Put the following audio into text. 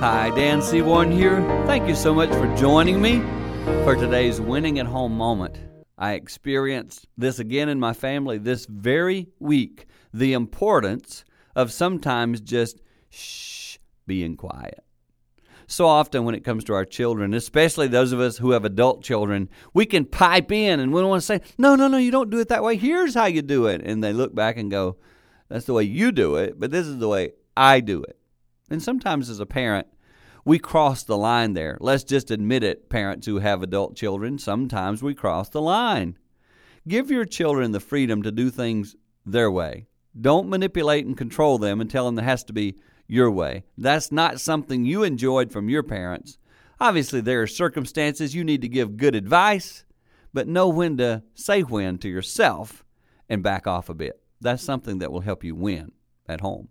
Hi, Dan Seaborn here. Thank you so much for joining me for today's winning at home moment. I experienced this again in my family this very week the importance of sometimes just shh, being quiet. So often, when it comes to our children, especially those of us who have adult children, we can pipe in and we want to say, No, no, no, you don't do it that way. Here's how you do it. And they look back and go, That's the way you do it, but this is the way I do it. And sometimes as a parent, we cross the line there. Let's just admit it, parents who have adult children. Sometimes we cross the line. Give your children the freedom to do things their way. Don't manipulate and control them and tell them it has to be your way. That's not something you enjoyed from your parents. Obviously, there are circumstances you need to give good advice, but know when to say when to yourself and back off a bit. That's something that will help you win at home.